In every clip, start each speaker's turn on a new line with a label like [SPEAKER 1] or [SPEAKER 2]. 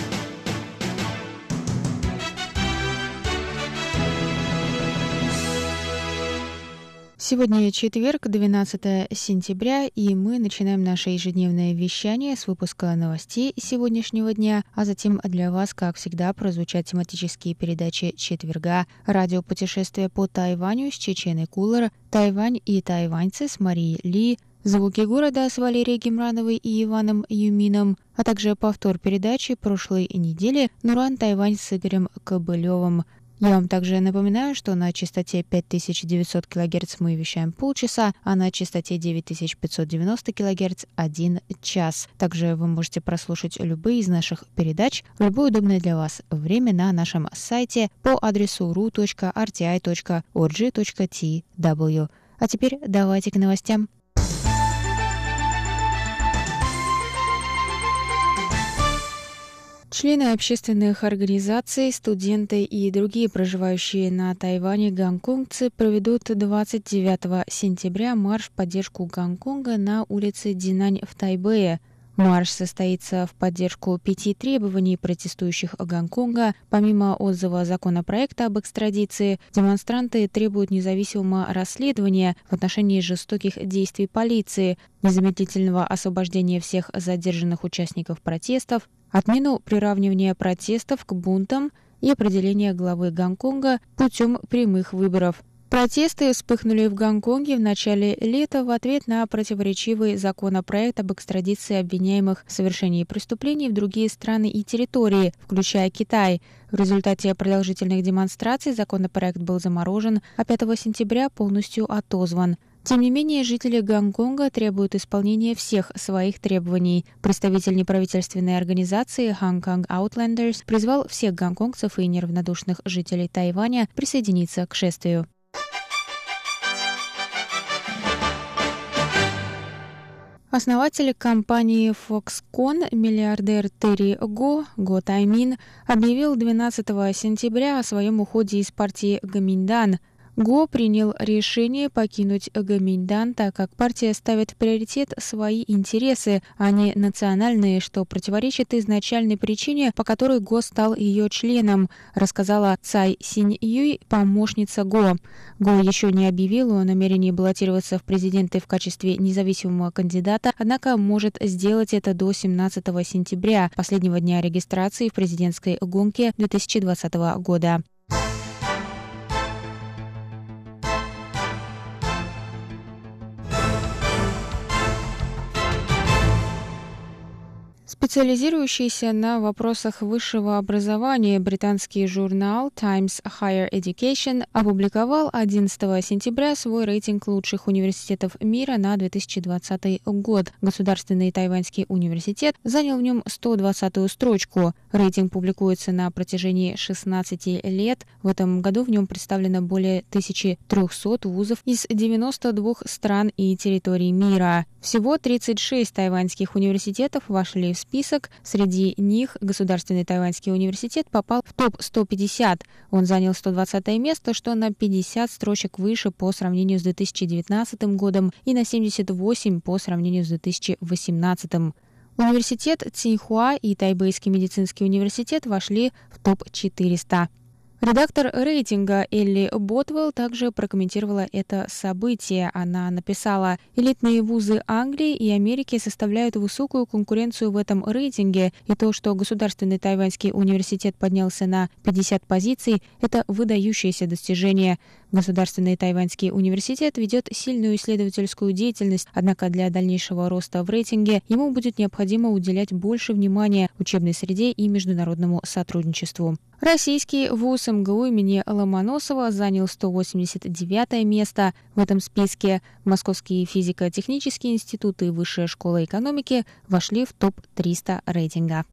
[SPEAKER 1] Сегодня четверг, 12 сентября, и мы начинаем наше ежедневное вещание с выпуска новостей сегодняшнего дня, а затем для вас, как всегда, прозвучат тематические передачи четверга, радиопутешествие по Тайваню с Чеченой Кулер, Тайвань и тайваньцы с Марией Ли, Звуки города с Валерией Гемрановой и Иваном Юмином, а также повтор передачи прошлой недели Нуран Тайвань с Игорем Кобылевым. Я вам также напоминаю, что на частоте 5900 кГц мы вещаем полчаса, а на частоте 9590 кГц – один час. Также вы можете прослушать любые из наших передач в любое удобное для вас время на нашем сайте по адресу ru.rti.org.tw. А теперь давайте к новостям. Члены общественных организаций, студенты и другие проживающие на Тайване гонконгцы проведут 29 сентября марш в поддержку Гонконга на улице Динань в Тайбэе – Марш состоится в поддержку пяти требований протестующих Гонконга. Помимо отзыва законопроекта об экстрадиции, демонстранты требуют независимого расследования в отношении жестоких действий полиции, незамедлительного освобождения всех задержанных участников протестов, отмену приравнивания протестов к бунтам и определения главы Гонконга путем прямых выборов – Протесты вспыхнули в Гонконге в начале лета в ответ на противоречивый законопроект об экстрадиции обвиняемых в совершении преступлений в другие страны и территории, включая Китай. В результате продолжительных демонстраций законопроект был заморожен, а 5 сентября полностью отозван. Тем не менее, жители Гонконга требуют исполнения всех своих требований. Представитель неправительственной организации Hong Kong Outlanders призвал всех гонконгцев и неравнодушных жителей Тайваня присоединиться к шествию. Основатель компании Foxconn, миллиардер Терри Го, Го Таймин, объявил 12 сентября о своем уходе из партии Гаминдан – Го принял решение покинуть Гаминьдан, так как партия ставит в приоритет свои интересы, а не национальные, что противоречит изначальной причине, по которой Го стал ее членом, рассказала Цай Синь Юй, помощница Го. Го еще не объявил о намерении баллотироваться в президенты в качестве независимого кандидата, однако может сделать это до 17 сентября, последнего дня регистрации в президентской гонке 2020 года. Специализирующийся на вопросах высшего образования британский журнал Times Higher Education опубликовал 11 сентября свой рейтинг лучших университетов мира на 2020 год. Государственный тайваньский университет занял в нем 120-ю строчку. Рейтинг публикуется на протяжении 16 лет. В этом году в нем представлено более 1300 вузов из 92 стран и территорий мира. Всего 36 тайваньских университетов вошли в список. Среди них Государственный тайваньский университет попал в топ-150. Он занял 120 место, что на 50 строчек выше по сравнению с 2019 годом и на 78 по сравнению с 2018. Университет Цинхуа и Тайбэйский медицинский университет вошли в топ-400. Редактор рейтинга Элли Ботвелл также прокомментировала это событие. Она написала, элитные вузы Англии и Америки составляют высокую конкуренцию в этом рейтинге, и то, что Государственный тайваньский университет поднялся на 50 позиций, это выдающееся достижение. Государственный тайваньский университет ведет сильную исследовательскую деятельность, однако для дальнейшего роста в рейтинге ему будет необходимо уделять больше внимания учебной среде и международному сотрудничеству. Российский вуз МГУ имени Ломоносова занял 189 место в этом списке. Московский физико-технический институт и Высшая школа экономики вошли в топ-300 рейтинга.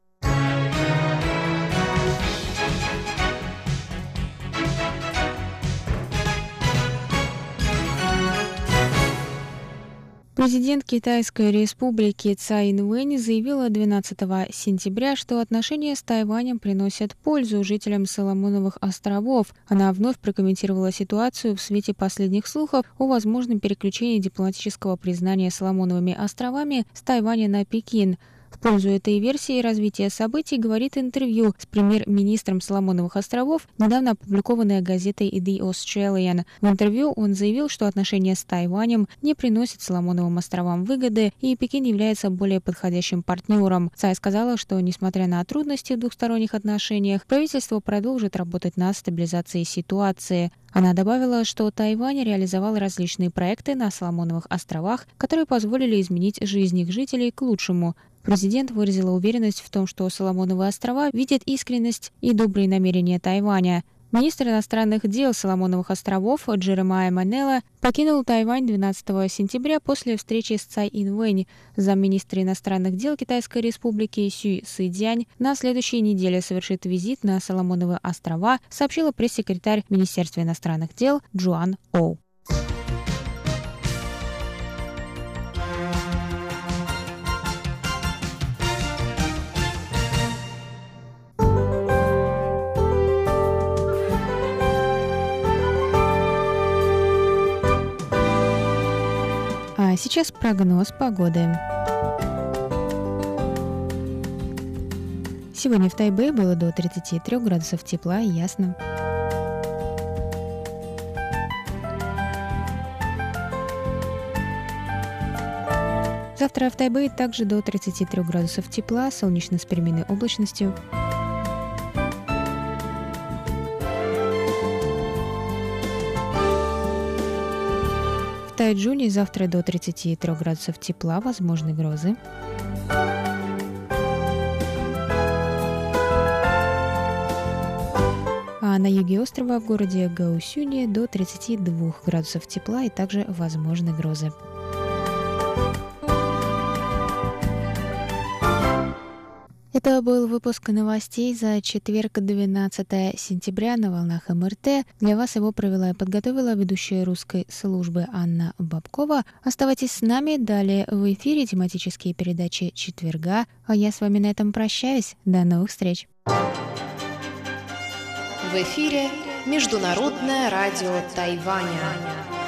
[SPEAKER 1] Президент Китайской республики Цай Инвэнь заявила 12 сентября, что отношения с Тайванем приносят пользу жителям Соломоновых островов. Она вновь прокомментировала ситуацию в свете последних слухов о возможном переключении дипломатического признания Соломоновыми островами с Тайваня на Пекин – в пользу этой версии развития событий говорит интервью с премьер-министром Соломоновых островов, недавно опубликованное газетой The Australian. В интервью он заявил, что отношения с Тайванем не приносят Соломоновым островам выгоды, и Пекин является более подходящим партнером. Цай сказала, что, несмотря на трудности в двухсторонних отношениях, правительство продолжит работать над стабилизацией ситуации. Она добавила, что Тайвань реализовал различные проекты на Соломоновых островах, которые позволили изменить жизнь их жителей к лучшему. Президент выразила уверенность в том, что Соломоновые острова видят искренность и добрые намерения Тайваня. Министр иностранных дел Соломоновых островов Джеремайя Манелла покинул Тайвань 12 сентября после встречи с Цай Инвэнь. Замминистра иностранных дел Китайской республики Сюй Сыдянь на следующей неделе совершит визит на Соломоновые острова, сообщила пресс-секретарь Министерства иностранных дел Джуан Оу. Сейчас прогноз погоды. Сегодня в Тайбе было до 33 градусов тепла и ясно. Завтра в Тайбе также до 33 градусов тепла, солнечно с переменной облачностью. Тайджуне завтра до 33 градусов тепла, возможны грозы. А на юге острова в городе Гаусюне до 32 градусов тепла и также возможны грозы. Это был выпуск новостей за четверг, 12 сентября на волнах МРТ. Для вас его провела и подготовила ведущая русской службы Анна Бабкова. Оставайтесь с нами. Далее в эфире тематические передачи четверга. А я с вами на этом прощаюсь. До новых встреч.
[SPEAKER 2] В эфире Международное радио Тайваня.